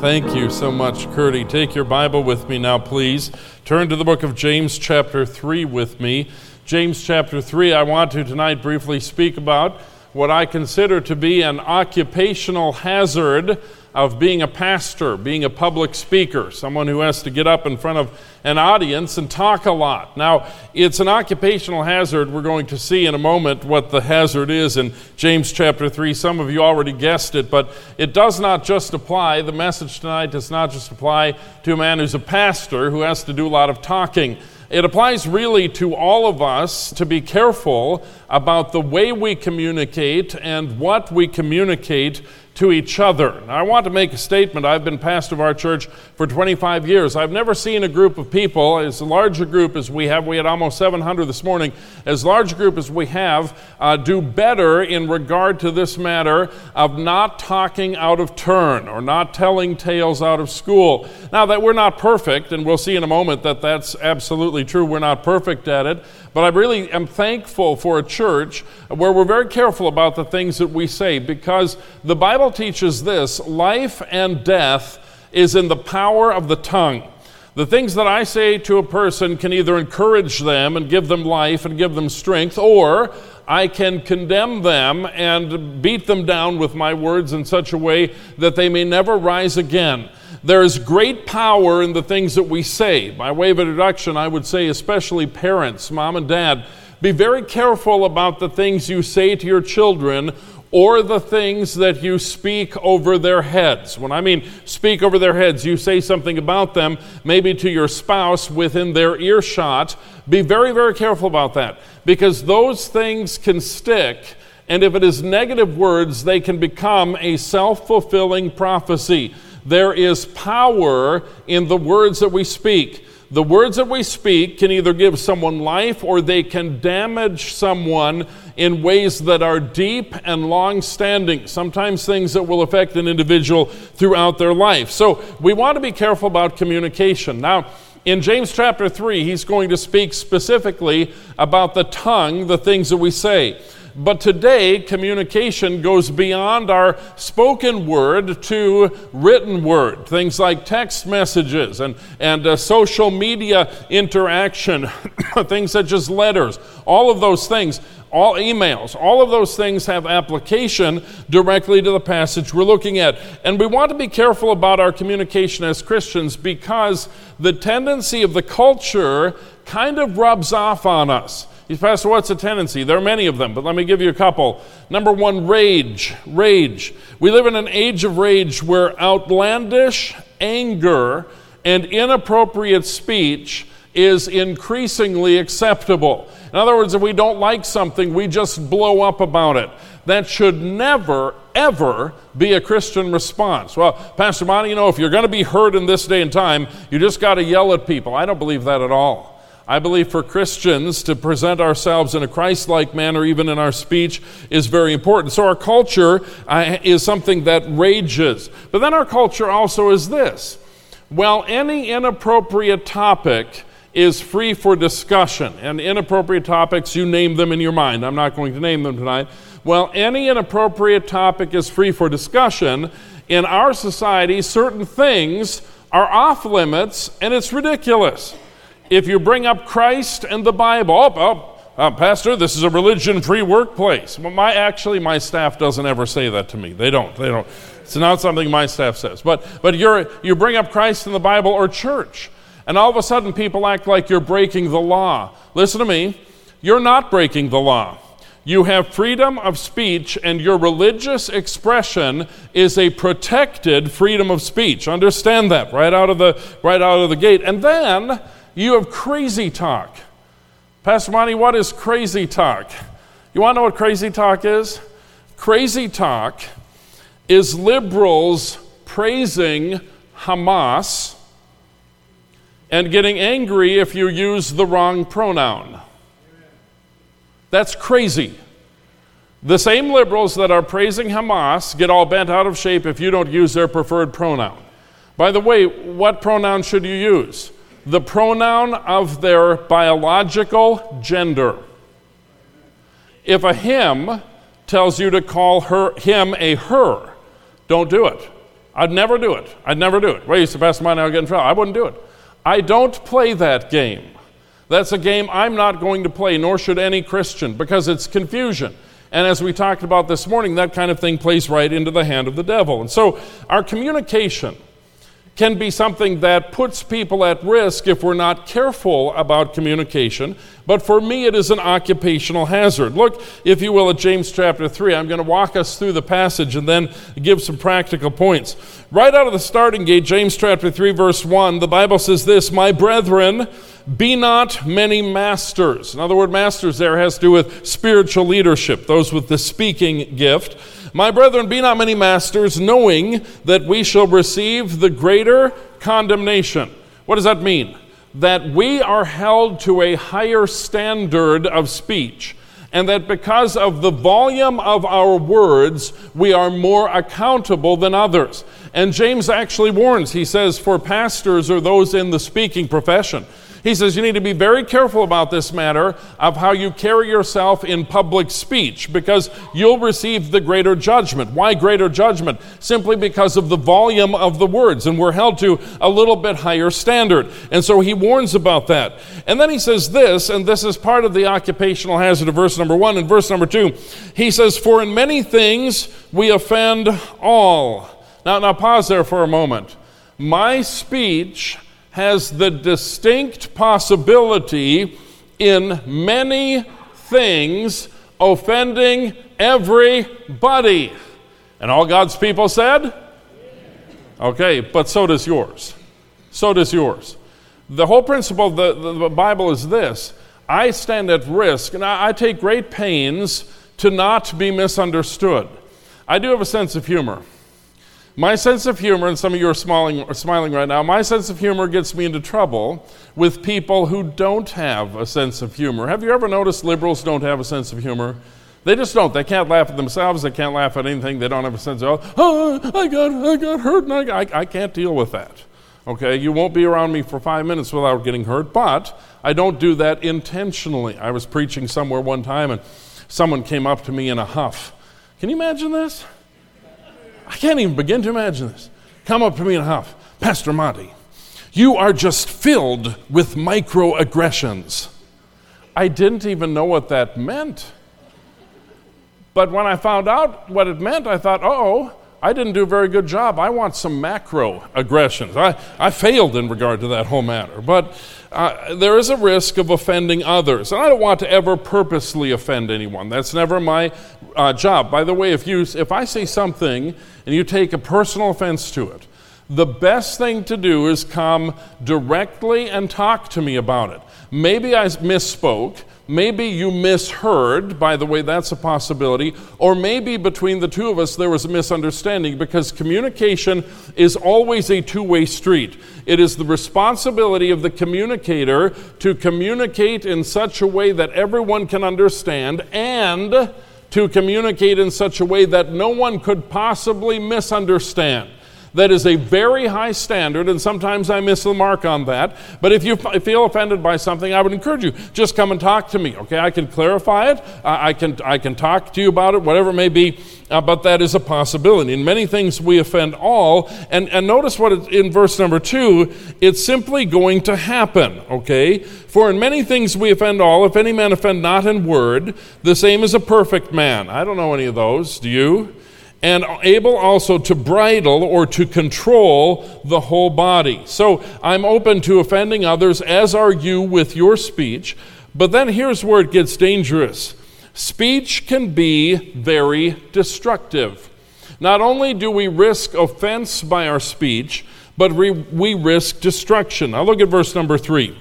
Thank you so much, Curdy. Take your Bible with me now, please. Turn to the book of James, chapter 3, with me. James, chapter 3, I want to tonight briefly speak about what I consider to be an occupational hazard of being a pastor, being a public speaker, someone who has to get up in front of an audience and talk a lot. Now, it's an occupational hazard. We're going to see in a moment what the hazard is in James chapter 3. Some of you already guessed it, but it does not just apply, the message tonight does not just apply to a man who's a pastor who has to do a lot of talking. It applies really to all of us to be careful about the way we communicate and what we communicate to each other. Now, I want to make a statement. I've been pastor of our church for 25 years. I've never seen a group of people, as large a group as we have, we had almost 700 this morning, as large a group as we have, uh, do better in regard to this matter of not talking out of turn or not telling tales out of school. Now, that we're not perfect, and we'll see in a moment that that's absolutely true, we're not perfect at it, but I really am thankful for a church where we're very careful about the things that we say because the Bible teaches this life and death is in the power of the tongue. The things that I say to a person can either encourage them and give them life and give them strength, or I can condemn them and beat them down with my words in such a way that they may never rise again. There is great power in the things that we say. By way of introduction, I would say, especially parents, mom and dad, be very careful about the things you say to your children or the things that you speak over their heads. When I mean speak over their heads, you say something about them, maybe to your spouse within their earshot. Be very, very careful about that because those things can stick. And if it is negative words, they can become a self fulfilling prophecy. There is power in the words that we speak. The words that we speak can either give someone life or they can damage someone in ways that are deep and long standing, sometimes things that will affect an individual throughout their life. So we want to be careful about communication. Now, in James chapter 3, he's going to speak specifically about the tongue, the things that we say. But today, communication goes beyond our spoken word to written word. Things like text messages and, and uh, social media interaction, things such as letters, all of those things, all emails, all of those things have application directly to the passage we're looking at. And we want to be careful about our communication as Christians because the tendency of the culture kind of rubs off on us. He's Pastor, what's a tendency? There are many of them, but let me give you a couple. Number one, rage. Rage. We live in an age of rage where outlandish anger and inappropriate speech is increasingly acceptable. In other words, if we don't like something, we just blow up about it. That should never, ever be a Christian response. Well, Pastor Monty, you know, if you're going to be heard in this day and time, you just got to yell at people. I don't believe that at all. I believe for Christians to present ourselves in a Christ like manner, even in our speech, is very important. So, our culture uh, is something that rages. But then, our culture also is this well, any inappropriate topic is free for discussion. And inappropriate topics, you name them in your mind. I'm not going to name them tonight. Well, any inappropriate topic is free for discussion. In our society, certain things are off limits and it's ridiculous if you bring up Christ and the Bible, oh, oh uh, Pastor, this is a religion-free workplace. Well, my actually, my staff doesn't ever say that to me. They don't. They don't. It's not something my staff says. But but you're you bring up Christ and the Bible or church, and all of a sudden people act like you're breaking the law. Listen to me. You're not breaking the law. You have freedom of speech, and your religious expression is a protected freedom of speech. Understand that right out of the right out of the gate. And then you have crazy talk. Pastor Monty, what is crazy talk? You want to know what crazy talk is? Crazy talk is liberals praising Hamas and getting angry if you use the wrong pronoun. That's crazy. The same liberals that are praising Hamas get all bent out of shape if you don't use their preferred pronoun. By the way, what pronoun should you use? The pronoun of their biological gender. If a him tells you to call her him a her, don't do it. I'd never do it. I'd never do it. Used to pass mine, I'll get in trouble. I wouldn't do it. I don't play that game. That's a game I'm not going to play, nor should any Christian, because it's confusion. And as we talked about this morning, that kind of thing plays right into the hand of the devil. And so our communication can be something that puts people at risk if we're not careful about communication. But for me, it is an occupational hazard. Look, if you will, at James chapter 3. I'm going to walk us through the passage and then give some practical points. Right out of the starting gate, James chapter 3, verse 1, the Bible says this My brethren, be not many masters. In other words, masters there has to do with spiritual leadership, those with the speaking gift. My brethren, be not many masters, knowing that we shall receive the greater condemnation. What does that mean? That we are held to a higher standard of speech, and that because of the volume of our words, we are more accountable than others. And James actually warns, he says, for pastors or those in the speaking profession, he says you need to be very careful about this matter of how you carry yourself in public speech because you'll receive the greater judgment. Why greater judgment? Simply because of the volume of the words, and we're held to a little bit higher standard. And so he warns about that. And then he says this, and this is part of the occupational hazard of verse number one. And verse number two, he says, For in many things we offend all. Now, now pause there for a moment. My speech has the distinct possibility in many things offending everybody. And all God's people said? Okay, but so does yours. So does yours. The whole principle of the, the Bible is this I stand at risk, and I, I take great pains to not be misunderstood. I do have a sense of humor. My sense of humor, and some of you are smiling, are smiling right now, my sense of humor gets me into trouble with people who don't have a sense of humor. Have you ever noticed liberals don't have a sense of humor? They just don't. They can't laugh at themselves. They can't laugh at anything. They don't have a sense of, oh, I got, I got hurt and I, I, I can't deal with that. Okay, you won't be around me for five minutes without getting hurt, but I don't do that intentionally. I was preaching somewhere one time and someone came up to me in a huff. Can you imagine this? I can't even begin to imagine this. Come up to me and huff. Pastor Monty, you are just filled with microaggressions. I didn't even know what that meant. But when I found out what it meant, I thought, oh, I didn't do a very good job. I want some macro aggressions. I, I failed in regard to that whole matter. But uh, there is a risk of offending others. And I don't want to ever purposely offend anyone. That's never my uh, job. By the way, if, you, if I say something and you take a personal offense to it, the best thing to do is come directly and talk to me about it. Maybe I misspoke. Maybe you misheard, by the way, that's a possibility. Or maybe between the two of us there was a misunderstanding because communication is always a two way street. It is the responsibility of the communicator to communicate in such a way that everyone can understand and to communicate in such a way that no one could possibly misunderstand. That is a very high standard, and sometimes I miss the mark on that. But if you feel offended by something, I would encourage you just come and talk to me. Okay, I can clarify it. I can I can talk to you about it, whatever it may be. Uh, but that is a possibility. In many things, we offend all. And and notice what it, in verse number two, it's simply going to happen. Okay, for in many things we offend all. If any man offend not in word, the same is a perfect man. I don't know any of those. Do you? And able also to bridle or to control the whole body. So I'm open to offending others, as are you with your speech. But then here's where it gets dangerous speech can be very destructive. Not only do we risk offense by our speech, but we, we risk destruction. Now look at verse number three.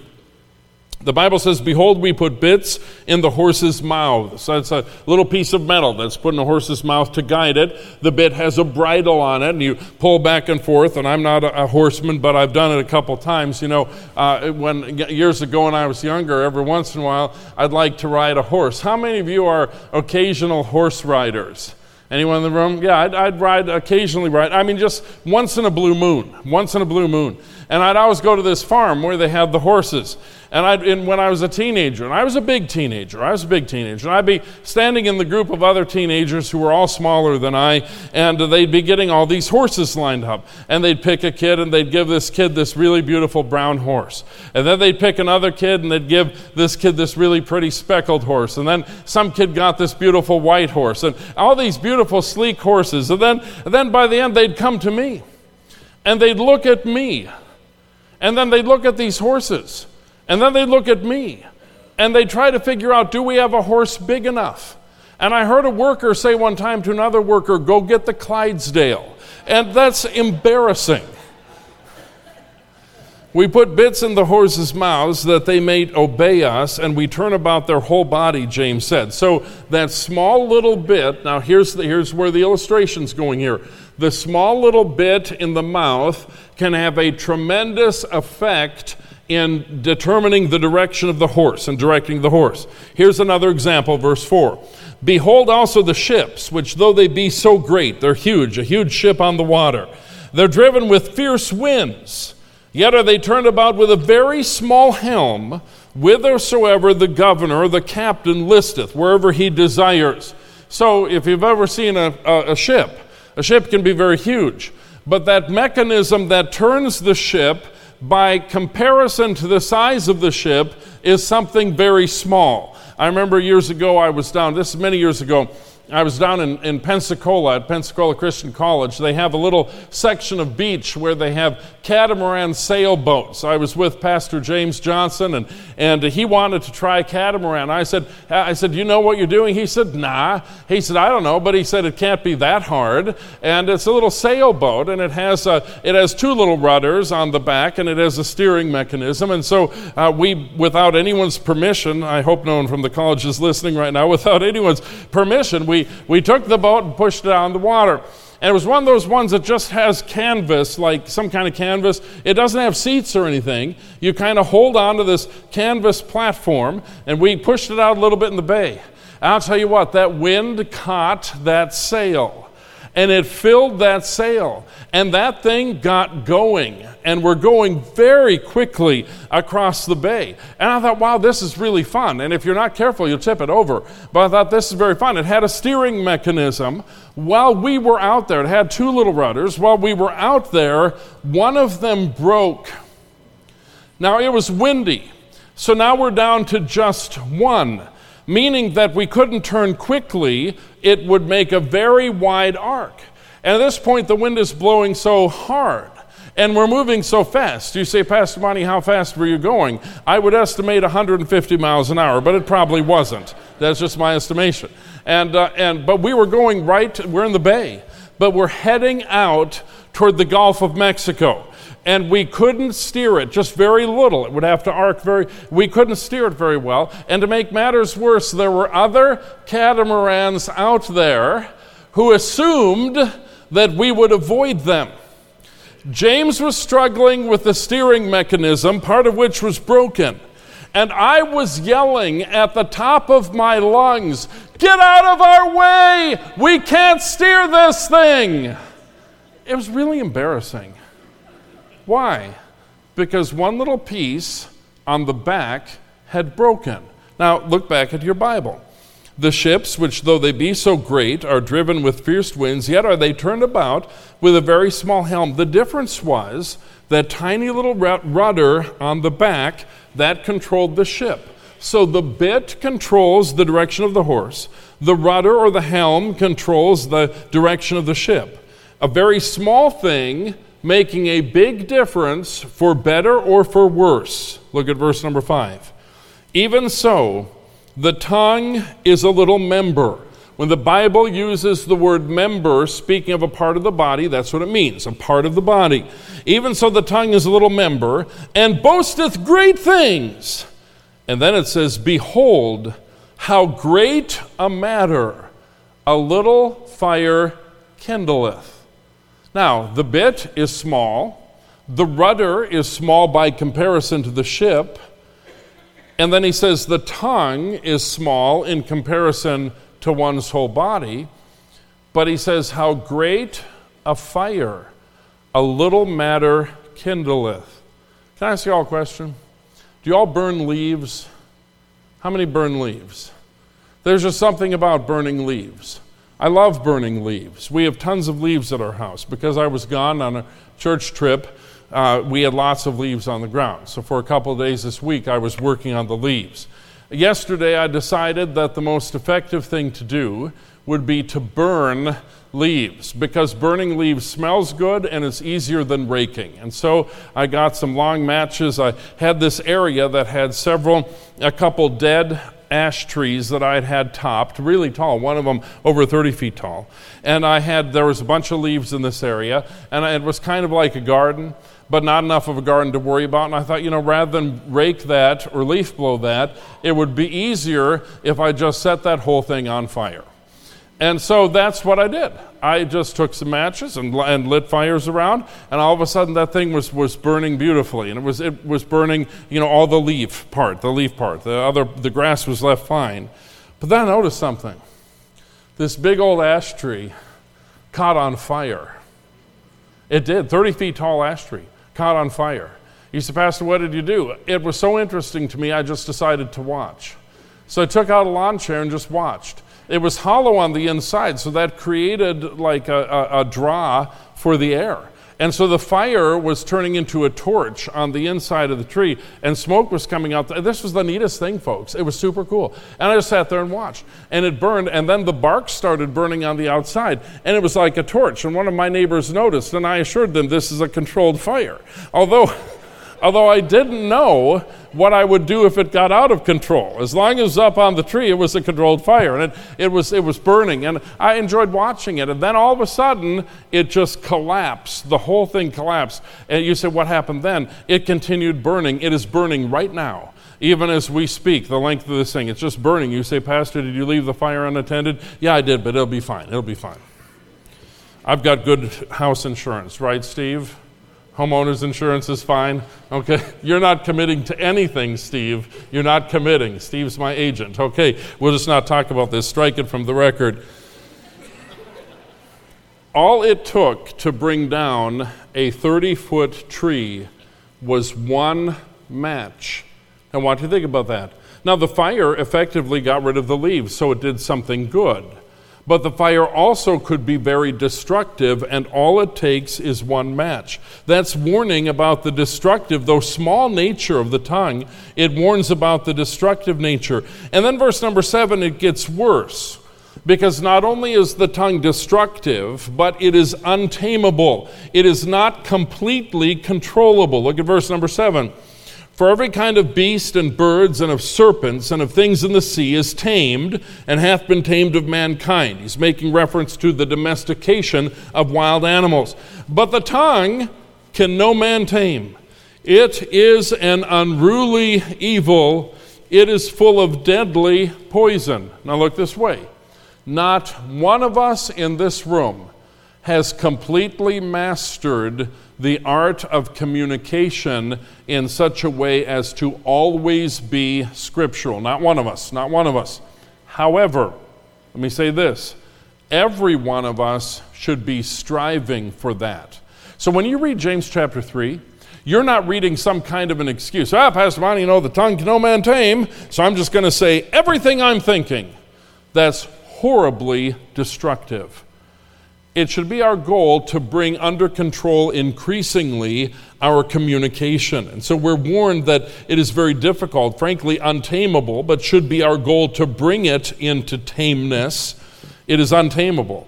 The Bible says, Behold, we put bits in the horse's mouth. So it's a little piece of metal that's put in the horse's mouth to guide it. The bit has a bridle on it, and you pull back and forth. And I'm not a, a horseman, but I've done it a couple times. You know, uh, when years ago when I was younger, every once in a while, I'd like to ride a horse. How many of you are occasional horse riders? Anyone in the room? Yeah, I'd, I'd, ride occasionally ride. I mean, just once in a blue moon. Once in a blue moon. And I'd always go to this farm where they had the horses. And, I'd, and when I was a teenager, and I was a big teenager, I was a big teenager, and I'd be standing in the group of other teenagers who were all smaller than I, and they'd be getting all these horses lined up. And they'd pick a kid, and they'd give this kid this really beautiful brown horse. And then they'd pick another kid, and they'd give this kid this really pretty speckled horse. And then some kid got this beautiful white horse, and all these beautiful, sleek horses. And then, and then by the end, they'd come to me, and they'd look at me, and then they'd look at these horses and then they look at me and they try to figure out do we have a horse big enough? And I heard a worker say one time to another worker, go get the Clydesdale. And that's embarrassing. We put bits in the horses' mouths that they may obey us, and we turn about their whole body, James said. So that small little bit, now here's, the, here's where the illustration's going here. The small little bit in the mouth can have a tremendous effect in determining the direction of the horse and directing the horse. Here's another example, verse 4. Behold also the ships, which though they be so great, they're huge, a huge ship on the water. They're driven with fierce winds, yet are they turned about with a very small helm, whithersoever the governor, or the captain listeth, wherever he desires. So if you've ever seen a, a, a ship, a ship can be very huge, but that mechanism that turns the ship by comparison to the size of the ship, is something very small. I remember years ago, I was down, this is many years ago, I was down in, in Pensacola at Pensacola Christian College. They have a little section of beach where they have catamaran sailboats. I was with Pastor James Johnson, and, and he wanted to try a catamaran. I said, I said, You know what you're doing? He said, Nah. He said, I don't know, but he said, It can't be that hard. And it's a little sailboat, and it has, a, it has two little rudders on the back, and it has a steering mechanism. And so uh, we, without anyone's permission, I hope no one from the college is listening right now, without anyone's permission, we we, took the boat and pushed it out in the water. And it was one of those ones that just has canvas, like some kind of canvas. It doesn't have seats or anything. You kind of hold on to this canvas platform, and we pushed it out a little bit in the bay. And I'll tell you what, that wind caught that sail and it filled that sail. And that thing got going, and we're going very quickly across the bay. And I thought, wow, this is really fun. And if you're not careful, you'll tip it over. But I thought this is very fun. It had a steering mechanism. While we were out there, it had two little rudders. While we were out there, one of them broke. Now it was windy. So now we're down to just one meaning that we couldn't turn quickly, it would make a very wide arc. And at this point, the wind is blowing so hard and we're moving so fast. You say, Pastor Monty, how fast were you going? I would estimate 150 miles an hour, but it probably wasn't. That's just my estimation. And, uh, and, but we were going right, we're in the bay, but we're heading out toward the Gulf of Mexico and we couldn't steer it, just very little. It would have to arc very, we couldn't steer it very well. And to make matters worse, there were other catamarans out there who assumed that we would avoid them. James was struggling with the steering mechanism, part of which was broken. And I was yelling at the top of my lungs, Get out of our way! We can't steer this thing! It was really embarrassing. Why? Because one little piece on the back had broken. Now, look back at your Bible. The ships, which though they be so great, are driven with fierce winds, yet are they turned about with a very small helm. The difference was that tiny little rudder on the back that controlled the ship. So the bit controls the direction of the horse, the rudder or the helm controls the direction of the ship. A very small thing making a big difference for better or for worse. Look at verse number five. Even so, the tongue is a little member. When the Bible uses the word member, speaking of a part of the body, that's what it means, a part of the body. Even so, the tongue is a little member, and boasteth great things. And then it says, Behold, how great a matter a little fire kindleth. Now, the bit is small, the rudder is small by comparison to the ship, and then he says the tongue is small in comparison to one's whole body, but he says, How great a fire a little matter kindleth. Can I ask you all a question? Do you all burn leaves? How many burn leaves? There's just something about burning leaves. I love burning leaves. We have tons of leaves at our house. Because I was gone on a church trip, uh, we had lots of leaves on the ground. So for a couple of days this week, I was working on the leaves. Yesterday, I decided that the most effective thing to do would be to burn leaves because burning leaves smells good and it's easier than raking. And so I got some long matches. I had this area that had several, a couple dead ash trees that I had had topped, really tall, one of them over 30 feet tall. And I had, there was a bunch of leaves in this area, and it was kind of like a garden, but not enough of a garden to worry about. And I thought, you know, rather than rake that or leaf blow that, it would be easier if I just set that whole thing on fire. And so that's what I did. I just took some matches and, and lit fires around, and all of a sudden that thing was, was burning beautifully. And it was, it was burning, you know, all the leaf part, the leaf part. The, other, the grass was left fine. But then I noticed something. This big old ash tree caught on fire. It did, 30 feet tall ash tree, caught on fire. He said, Pastor, what did you do? It was so interesting to me, I just decided to watch. So I took out a lawn chair and just watched. It was hollow on the inside, so that created like a, a, a draw for the air. And so the fire was turning into a torch on the inside of the tree, and smoke was coming out. This was the neatest thing, folks. It was super cool. And I just sat there and watched. And it burned, and then the bark started burning on the outside, and it was like a torch. And one of my neighbors noticed, and I assured them this is a controlled fire. Although although I didn't know what I would do if it got out of control. As long as it was up on the tree, it was a controlled fire, and it, it, was, it was burning, and I enjoyed watching it. And then all of a sudden, it just collapsed. The whole thing collapsed. And you said, What happened then? It continued burning. It is burning right now. Even as we speak, the length of this thing, it's just burning. You say, Pastor, did you leave the fire unattended? Yeah, I did, but it'll be fine. It'll be fine. I've got good house insurance, right, Steve? Homeowners insurance is fine. Okay. You're not committing to anything, Steve. You're not committing. Steve's my agent. Okay. We'll just not talk about this. Strike it from the record. All it took to bring down a 30 foot tree was one match. I want you to think about that. Now, the fire effectively got rid of the leaves, so it did something good. But the fire also could be very destructive, and all it takes is one match. That's warning about the destructive, though small nature of the tongue. It warns about the destructive nature. And then, verse number seven, it gets worse. Because not only is the tongue destructive, but it is untamable. It is not completely controllable. Look at verse number seven. For every kind of beast and birds and of serpents and of things in the sea is tamed and hath been tamed of mankind. He's making reference to the domestication of wild animals. But the tongue can no man tame. It is an unruly evil. It is full of deadly poison. Now look this way. Not one of us in this room has completely mastered the art of communication in such a way as to always be scriptural. Not one of us, not one of us. However, let me say this every one of us should be striving for that. So when you read James chapter 3, you're not reading some kind of an excuse. Ah, Pastor Monty, you know, the tongue can no man tame, so I'm just going to say everything I'm thinking. That's horribly destructive. It should be our goal to bring under control increasingly our communication. And so we're warned that it is very difficult, frankly, untamable, but should be our goal to bring it into tameness. It is untamable.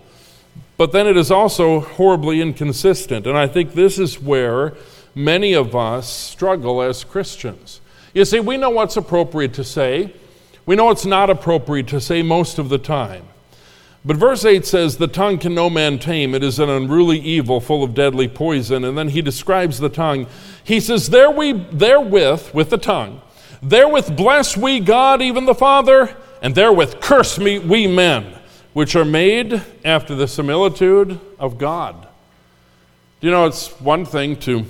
But then it is also horribly inconsistent. And I think this is where many of us struggle as Christians. You see, we know what's appropriate to say, we know what's not appropriate to say most of the time. But verse 8 says, The tongue can no man tame. It is an unruly evil full of deadly poison. And then he describes the tongue. He says, There we, Therewith, with the tongue, therewith bless we God, even the Father, and therewith curse me, we men, which are made after the similitude of God. Do you know, it's one thing to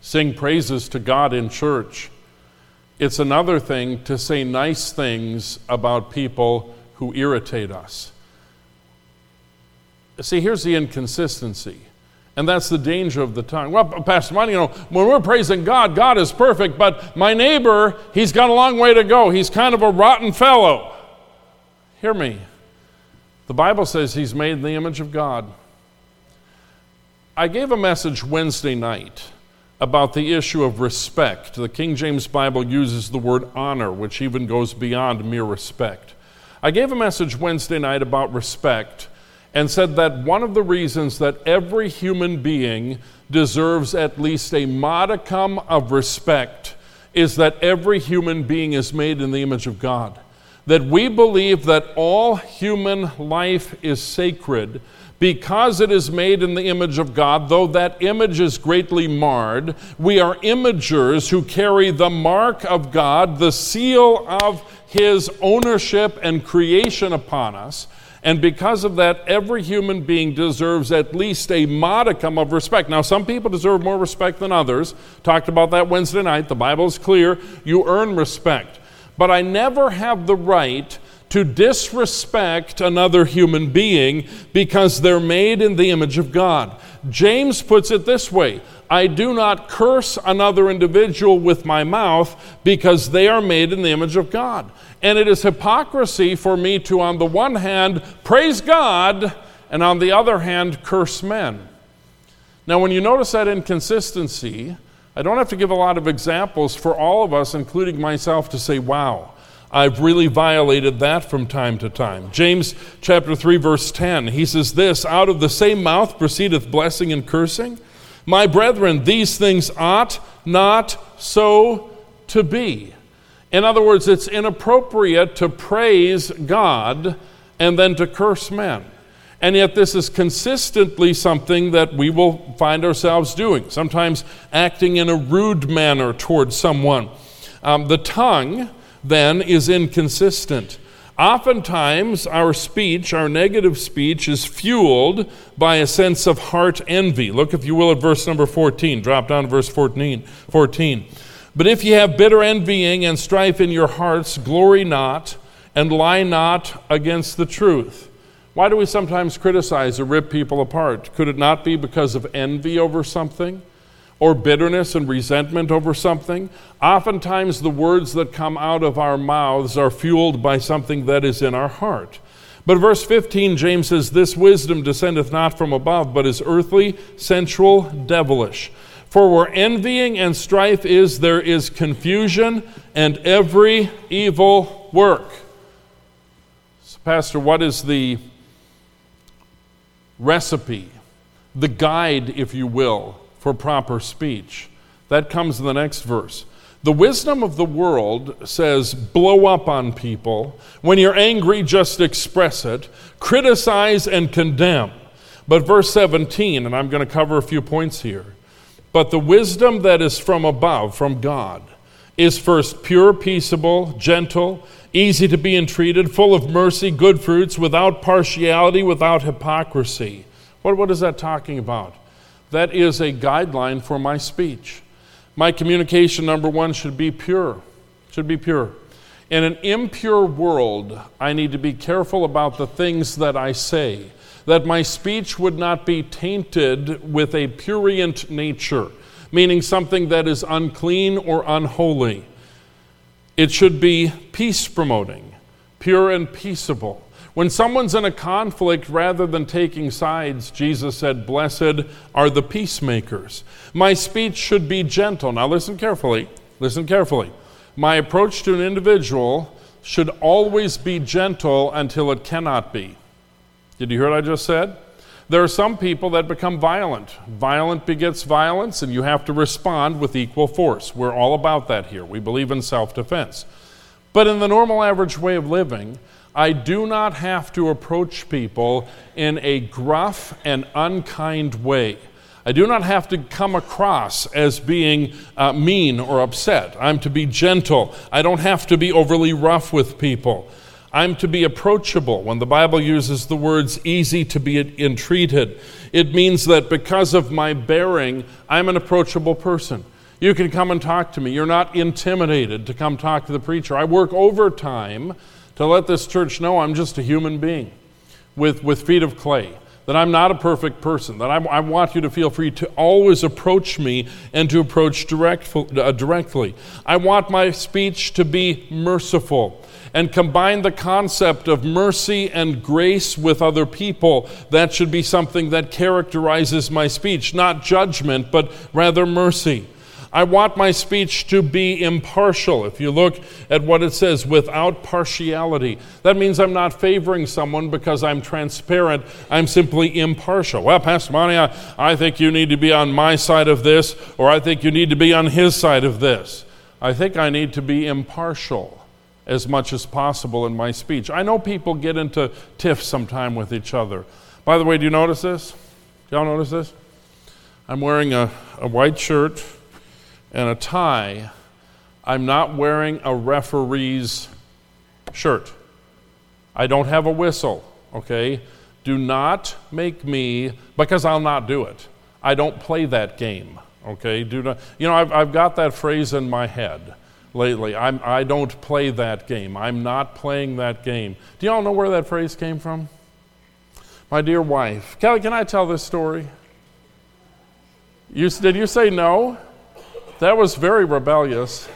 sing praises to God in church, it's another thing to say nice things about people who irritate us. See, here's the inconsistency And that's the danger of the tongue. Well, Pastor Monty, you know, when we're praising God, God is perfect, but my neighbor, he's got a long way to go. He's kind of a rotten fellow. Hear me. The Bible says he's made in the image of God. I gave a message Wednesday night about the issue of respect. The King James Bible uses the word honor, which even goes beyond mere respect. I gave a message Wednesday night about respect and said that one of the reasons that every human being deserves at least a modicum of respect is that every human being is made in the image of God. That we believe that all human life is sacred because it is made in the image of God, though that image is greatly marred. We are imagers who carry the mark of God, the seal of His ownership and creation upon us. And because of that, every human being deserves at least a modicum of respect. Now, some people deserve more respect than others. Talked about that Wednesday night. The Bible is clear. You earn respect. But I never have the right to disrespect another human being because they're made in the image of God. James puts it this way I do not curse another individual with my mouth because they are made in the image of God. And it is hypocrisy for me to, on the one hand, praise God, and on the other hand, curse men. Now, when you notice that inconsistency, I don't have to give a lot of examples for all of us, including myself, to say, wow, I've really violated that from time to time. James chapter 3, verse 10, he says this Out of the same mouth proceedeth blessing and cursing. My brethren, these things ought not so to be. In other words, it's inappropriate to praise God and then to curse men. And yet, this is consistently something that we will find ourselves doing, sometimes acting in a rude manner towards someone. Um, the tongue, then, is inconsistent. Oftentimes, our speech, our negative speech, is fueled by a sense of heart envy. Look, if you will, at verse number 14. Drop down to verse 14. 14. But if ye have bitter envying and strife in your hearts, glory not and lie not against the truth. Why do we sometimes criticize or rip people apart? Could it not be because of envy over something? Or bitterness and resentment over something? Oftentimes, the words that come out of our mouths are fueled by something that is in our heart. But verse 15, James says, This wisdom descendeth not from above, but is earthly, sensual, devilish. For where envying and strife is, there is confusion and every evil work. So, Pastor, what is the recipe, the guide, if you will, for proper speech? That comes in the next verse. The wisdom of the world says, blow up on people. When you're angry, just express it. Criticize and condemn. But verse 17, and I'm going to cover a few points here. But the wisdom that is from above, from God, is first pure, peaceable, gentle, easy to be entreated, full of mercy, good fruits, without partiality, without hypocrisy. What, what is that talking about? That is a guideline for my speech. My communication, number one, should be pure. Should be pure. In an impure world, I need to be careful about the things that I say that my speech would not be tainted with a purient nature, meaning something that is unclean or unholy. It should be peace promoting, pure and peaceable. When someone's in a conflict, rather than taking sides, Jesus said, Blessed are the peacemakers. My speech should be gentle. Now, listen carefully. Listen carefully. My approach to an individual should always be gentle until it cannot be. Did you hear what I just said? There are some people that become violent. Violent begets violence, and you have to respond with equal force. We're all about that here. We believe in self defense. But in the normal average way of living, I do not have to approach people in a gruff and unkind way. I do not have to come across as being uh, mean or upset. I'm to be gentle. I don't have to be overly rough with people. I'm to be approachable. When the Bible uses the words easy to be entreated, it means that because of my bearing, I'm an approachable person. You can come and talk to me. You're not intimidated to come talk to the preacher. I work overtime to let this church know I'm just a human being with, with feet of clay. that I'm not a perfect person, that I, I want you to feel free to always approach me and to approach direct, uh, directly. I want my speech to be merciful and combine the concept of mercy and grace with other people. That should be something that characterizes my speech, not judgment, but rather mercy. I want my speech to be impartial. If you look at what it says, without partiality, that means I'm not favoring someone because I'm transparent. I'm simply impartial. Well, Pastor Monty, I, I think you need to be on my side of this, or I think you need to be on his side of this. I think I need to be impartial as much as possible in my speech. I know people get into tiffs sometime with each other. By the way, do you notice this? Y'all notice this? I'm wearing a, a white shirt and a tie, I'm not wearing a referee's shirt. I don't have a whistle, okay? Do not make me, because I'll not do it. I don't play that game, okay? Do not, you know, I've, I've got that phrase in my head lately. I'm, I don't play that game. I'm not playing that game. Do y'all know where that phrase came from? My dear wife. Kelly, can I tell this story? You, did you say no? That was very rebellious.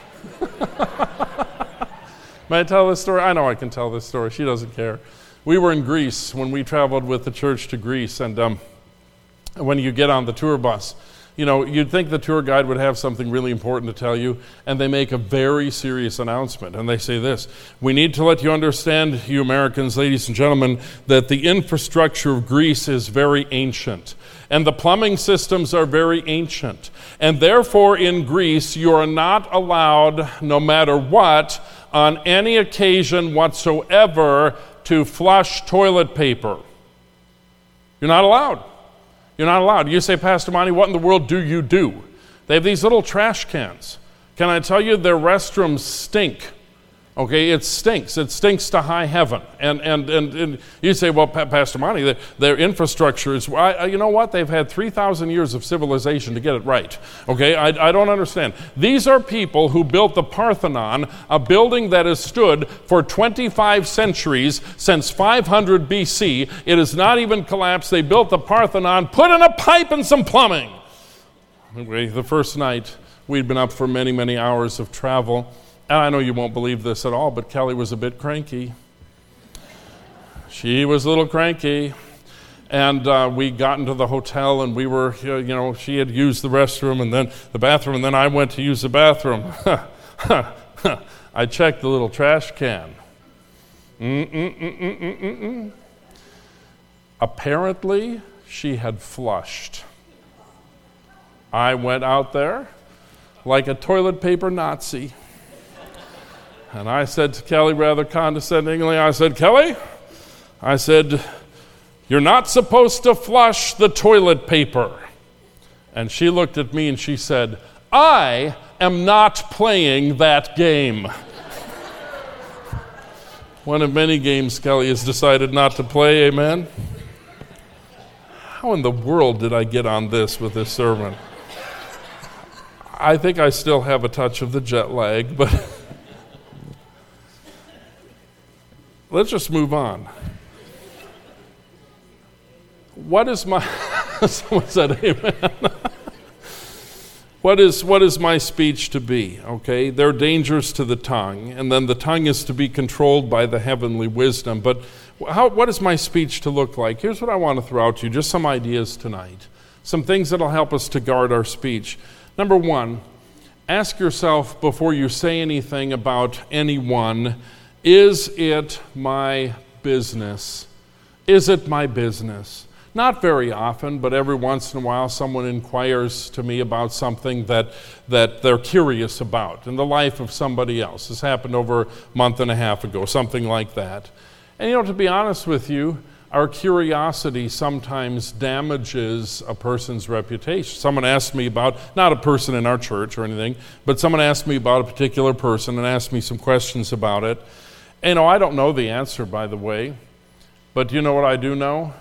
May I tell this story? I know I can tell this story. She doesn't care. We were in Greece when we traveled with the church to Greece, and um, when you get on the tour bus, you know, you'd think the tour guide would have something really important to tell you, and they make a very serious announcement. And they say this We need to let you understand, you Americans, ladies and gentlemen, that the infrastructure of Greece is very ancient and the plumbing systems are very ancient. And therefore, in Greece, you are not allowed, no matter what, on any occasion whatsoever, to flush toilet paper. You're not allowed. You're not allowed. You say, Pastor Monty, what in the world do you do? They have these little trash cans. Can I tell you, their restrooms stink. Okay, it stinks. It stinks to high heaven. And, and, and, and you say, well, pa- Pastor Monty, their, their infrastructure is, I, you know what? They've had 3,000 years of civilization to get it right. Okay, I, I don't understand. These are people who built the Parthenon, a building that has stood for 25 centuries, since 500 BC. It has not even collapsed. They built the Parthenon, put in a pipe and some plumbing. Anyway, the first night, we'd been up for many, many hours of travel. And I know you won't believe this at all, but Kelly was a bit cranky. She was a little cranky. And uh, we got into the hotel, and we were, you know, she had used the restroom and then the bathroom, and then I went to use the bathroom. I checked the little trash can. Mm-mm-mm-mm-mm-mm. Apparently, she had flushed. I went out there like a toilet paper Nazi. And I said to Kelly rather condescendingly, I said, Kelly, I said, you're not supposed to flush the toilet paper. And she looked at me and she said, I am not playing that game. One of many games Kelly has decided not to play, amen? How in the world did I get on this with this sermon? I think I still have a touch of the jet lag, but. Let's just move on. What is my, someone said amen. what, is, what is my speech to be? Okay, there are dangers to the tongue, and then the tongue is to be controlled by the heavenly wisdom. But how, what is my speech to look like? Here's what I want to throw out to you just some ideas tonight, some things that will help us to guard our speech. Number one, ask yourself before you say anything about anyone is it my business? Is it my business? Not very often, but every once in a while, someone inquires to me about something that, that they're curious about in the life of somebody else. This happened over a month and a half ago, something like that. And you know, to be honest with you, our curiosity sometimes damages a person's reputation. Someone asked me about, not a person in our church or anything, but someone asked me about a particular person and asked me some questions about it. You know, I don't know the answer, by the way, but you know what I do know?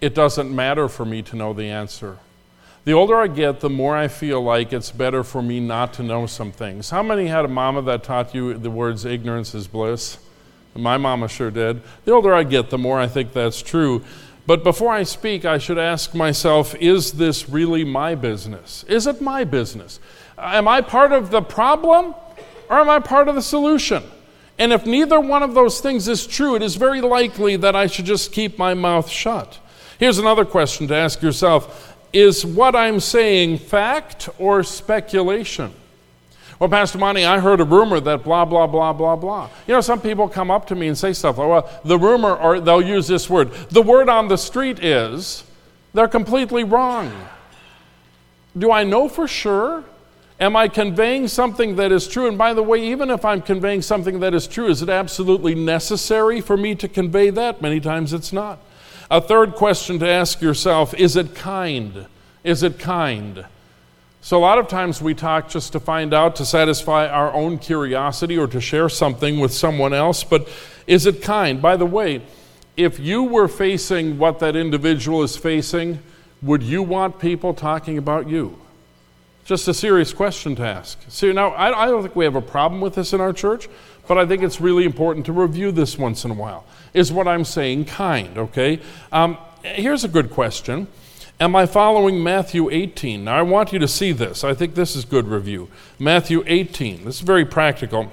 It doesn't matter for me to know the answer. The older I get, the more I feel like it's better for me not to know some things. How many had a mama that taught you the words ignorance is bliss? My mama sure did. The older I get, the more I think that's true. But before I speak, I should ask myself is this really my business? Is it my business? Am I part of the problem or am I part of the solution? And if neither one of those things is true, it is very likely that I should just keep my mouth shut. Here's another question to ask yourself Is what I'm saying fact or speculation? Well, Pastor Monty, I heard a rumor that blah, blah, blah, blah, blah. You know, some people come up to me and say stuff like, well, the rumor, or they'll use this word. The word on the street is, they're completely wrong. Do I know for sure? Am I conveying something that is true? And by the way, even if I'm conveying something that is true, is it absolutely necessary for me to convey that? Many times it's not. A third question to ask yourself is it kind? Is it kind? So, a lot of times we talk just to find out, to satisfy our own curiosity or to share something with someone else, but is it kind? By the way, if you were facing what that individual is facing, would you want people talking about you? Just a serious question to ask. See, now, I, I don't think we have a problem with this in our church, but I think it's really important to review this once in a while. Is what I'm saying kind, okay? Um, here's a good question Am I following Matthew 18? Now, I want you to see this. I think this is good review. Matthew 18. This is very practical.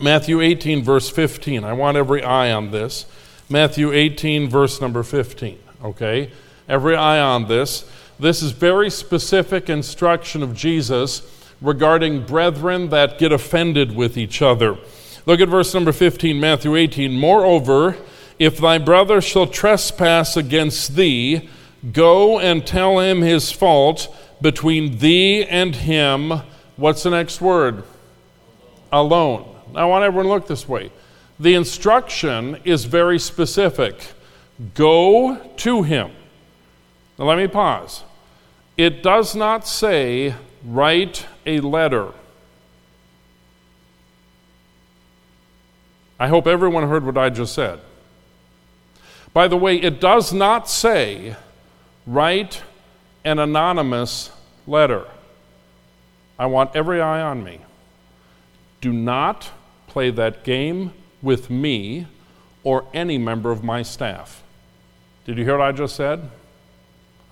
Matthew 18, verse 15. I want every eye on this. Matthew 18, verse number 15. Okay? Every eye on this. This is very specific instruction of Jesus regarding brethren that get offended with each other. Look at verse number 15, Matthew 18. Moreover, if thy brother shall trespass against thee, Go and tell him his fault between thee and him. What's the next word? Alone. Now, I want everyone to look this way. The instruction is very specific go to him. Now, let me pause. It does not say write a letter. I hope everyone heard what I just said. By the way, it does not say Write an anonymous letter. I want every eye on me. Do not play that game with me or any member of my staff. Did you hear what I just said?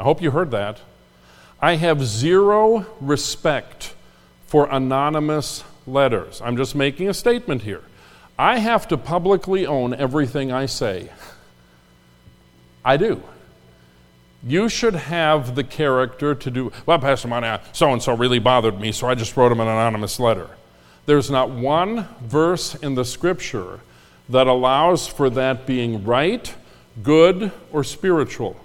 I hope you heard that. I have zero respect for anonymous letters. I'm just making a statement here. I have to publicly own everything I say. I do you should have the character to do, well, Pastor Monty, so and so really bothered me, so I just wrote him an anonymous letter. There's not one verse in the scripture that allows for that being right, good, or spiritual.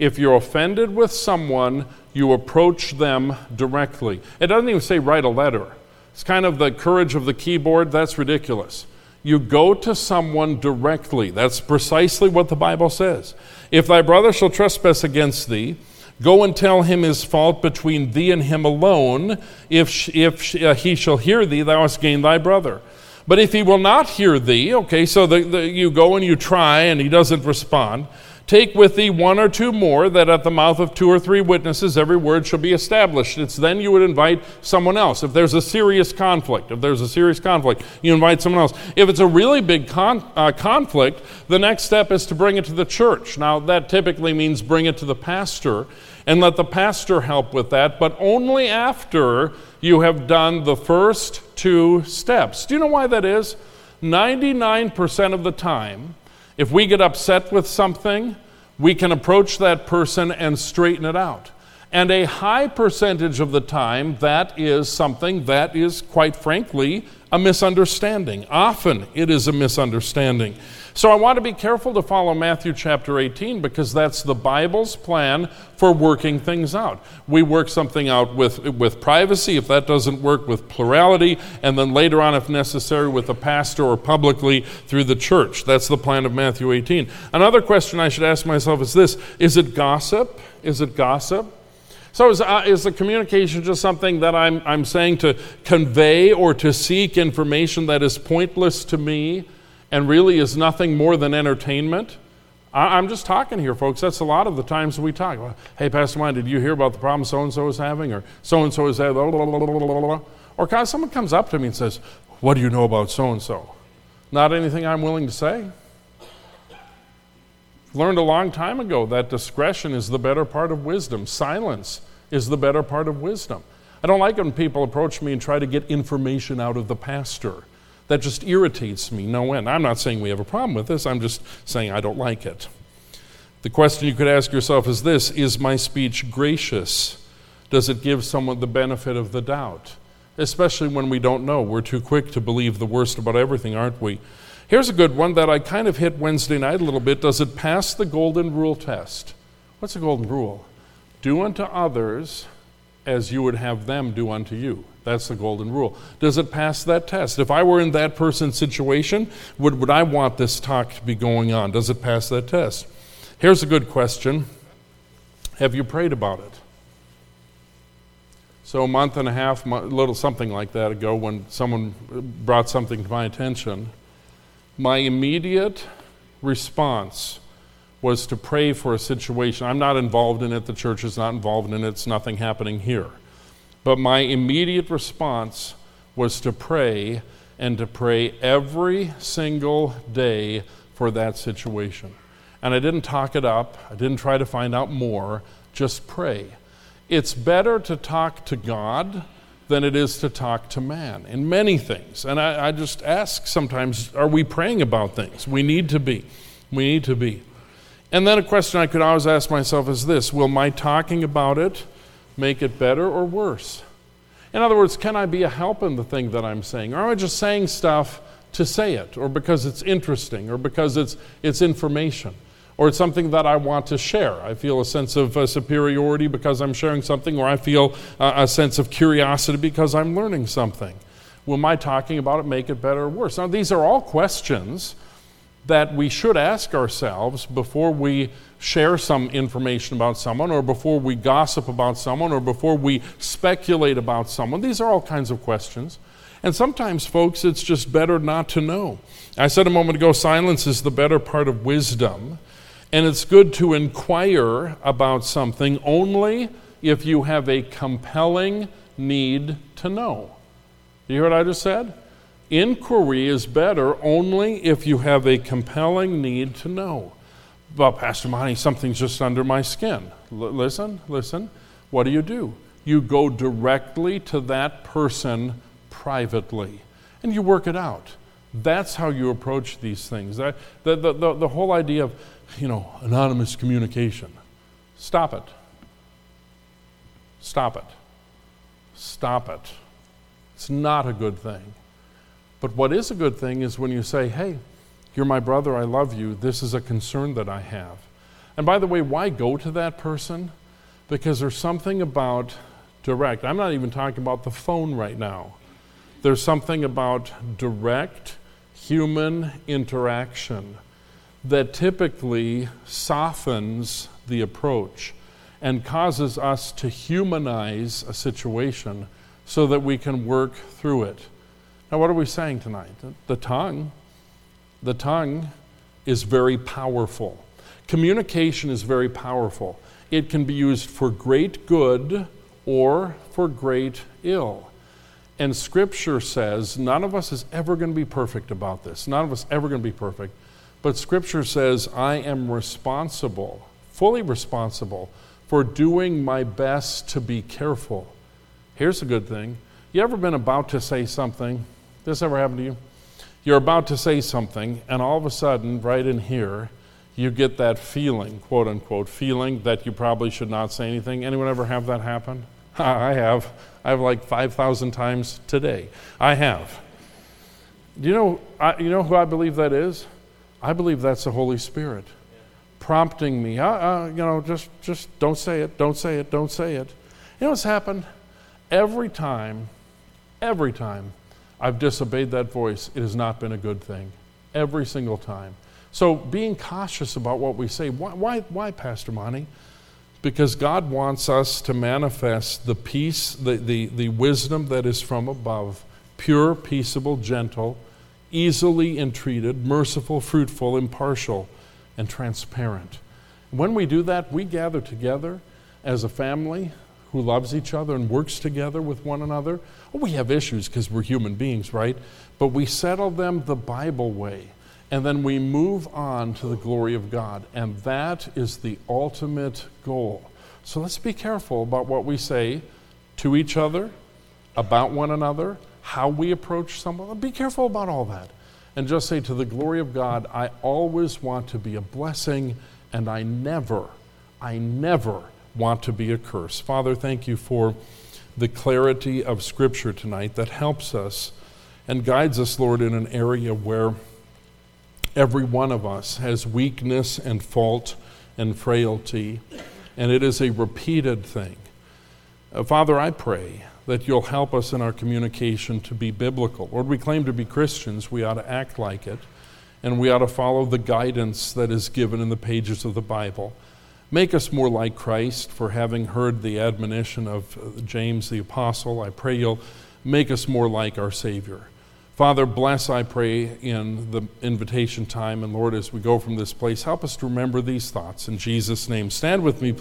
If you're offended with someone, you approach them directly. It doesn't even say write a letter. It's kind of the courage of the keyboard. That's ridiculous. You go to someone directly. That's precisely what the Bible says. If thy brother shall trespass against thee, go and tell him his fault between thee and him alone. If, if uh, he shall hear thee, thou hast gained thy brother. But if he will not hear thee, okay, so the, the, you go and you try and he doesn't respond, Take with thee one or two more, that at the mouth of two or three witnesses every word shall be established. It's then you would invite someone else. If there's a serious conflict, if there's a serious conflict, you invite someone else. If it's a really big con- uh, conflict, the next step is to bring it to the church. Now, that typically means bring it to the pastor and let the pastor help with that, but only after you have done the first two steps. Do you know why that is? 99% of the time, if we get upset with something, we can approach that person and straighten it out. And a high percentage of the time, that is something that is, quite frankly, a misunderstanding. Often it is a misunderstanding. So I want to be careful to follow Matthew chapter 18 because that's the Bible's plan for working things out. We work something out with, with privacy, if that doesn't work, with plurality, and then later on, if necessary, with a pastor or publicly through the church. That's the plan of Matthew 18. Another question I should ask myself is this Is it gossip? Is it gossip? So, is, uh, is, the communication just something that I'm, I'm saying to convey or to seek information that is pointless to me? And really is nothing more than entertainment. I, am just talking here, folks. That's a lot of the times we talk. hey, Pastor Mine, did you hear about the problem so and so is having? Or so and so is having? Or someone comes up to me and says, What do you know about so and so? Not anything I'm willing to say. Learned a long time ago that discretion is the better part of wisdom, silence is the better part of wisdom. I don't like when people approach me and try to get information out of the pastor. That just irritates me no end. I'm not saying we have a problem with this, I'm just saying I don't like it. The question you could ask yourself is this Is my speech gracious? Does it give someone the benefit of the doubt? Especially when we don't know. We're too quick to believe the worst about everything, aren't we? Here's a good one that I kind of hit Wednesday night a little bit. Does it pass the golden rule test? What's the golden rule? Do unto others as you would have them do unto you. That's the golden rule. Does it pass that test? If I were in that person's situation, would, would I want this talk to be going on? Does it pass that test? Here's a good question Have you prayed about it? So, a month and a half, a little something like that ago, when someone brought something to my attention, my immediate response was to pray for a situation. I'm not involved in it, the church is not involved in it, it's nothing happening here. But my immediate response was to pray and to pray every single day for that situation. And I didn't talk it up, I didn't try to find out more, just pray. It's better to talk to God than it is to talk to man in many things. And I, I just ask sometimes are we praying about things? We need to be. We need to be. And then a question I could always ask myself is this Will my talking about it make it better or worse? In other words, can I be a help in the thing that I'm saying? Or am I just saying stuff to say it, or because it's interesting, or because it's, it's information, or it's something that I want to share? I feel a sense of uh, superiority because I'm sharing something, or I feel uh, a sense of curiosity because I'm learning something. Will my talking about it make it better or worse? Now, these are all questions that we should ask ourselves before we share some information about someone, or before we gossip about someone, or before we speculate about someone. These are all kinds of questions. And sometimes, folks, it's just better not to know. I said a moment ago silence is the better part of wisdom. And it's good to inquire about something only if you have a compelling need to know. You hear what I just said? Inquiry is better only if you have a compelling need to know. Well, Pastor Monty, something's just under my skin. L- listen, listen. What do you do? You go directly to that person privately and you work it out. That's how you approach these things. the, the, the, the whole idea of, you know, anonymous communication. Stop it. Stop it. Stop it. It's not a good thing. But what is a good thing is when you say, hey, you're my brother, I love you, this is a concern that I have. And by the way, why go to that person? Because there's something about direct. I'm not even talking about the phone right now. There's something about direct human interaction that typically softens the approach and causes us to humanize a situation so that we can work through it. Now, what are we saying tonight? The tongue, the tongue is very powerful. Communication is very powerful. It can be used for great good or for great ill. And Scripture says none of us is ever going to be perfect about this. None of us ever going to be perfect. But Scripture says I am responsible, fully responsible, for doing my best to be careful. Here's a good thing. You ever been about to say something this ever happened to you? You're about to say something, and all of a sudden, right in here, you get that feeling, quote unquote, feeling that you probably should not say anything. Anyone ever have that happen? I have. I have like 5,000 times today. I have. Do you know, I, you know who I believe that is? I believe that's the Holy Spirit prompting me. Uh, uh, you know, just, just don't say it, don't say it, don't say it. You know what's happened? Every time, every time I've disobeyed that voice, it has not been a good thing. Every single time. So being cautious about what we say. Why, why, why Pastor Monty? Because God wants us to manifest the peace, the, the, the wisdom that is from above pure, peaceable, gentle, easily entreated, merciful, fruitful, impartial, and transparent. When we do that, we gather together as a family who loves each other and works together with one another. We have issues because we're human beings, right? But we settle them the Bible way. and then we move on to the glory of God. And that is the ultimate goal. So let's be careful about what we say to each other, about one another, how we approach someone. Be careful about all that. And just say, to the glory of God, I always want to be a blessing, and I never, I never want to be a curse. Father, thank you for the clarity of Scripture tonight that helps us and guides us, Lord, in an area where every one of us has weakness and fault and frailty, and it is a repeated thing. Uh, Father, I pray that you'll help us in our communication to be biblical. Lord, we claim to be Christians, we ought to act like it, and we ought to follow the guidance that is given in the pages of the Bible. Make us more like Christ for having heard the admonition of uh, James the Apostle. I pray you'll make us more like our Savior. Father, bless, I pray, in the invitation time. And Lord, as we go from this place, help us to remember these thoughts. In Jesus' name, stand with me.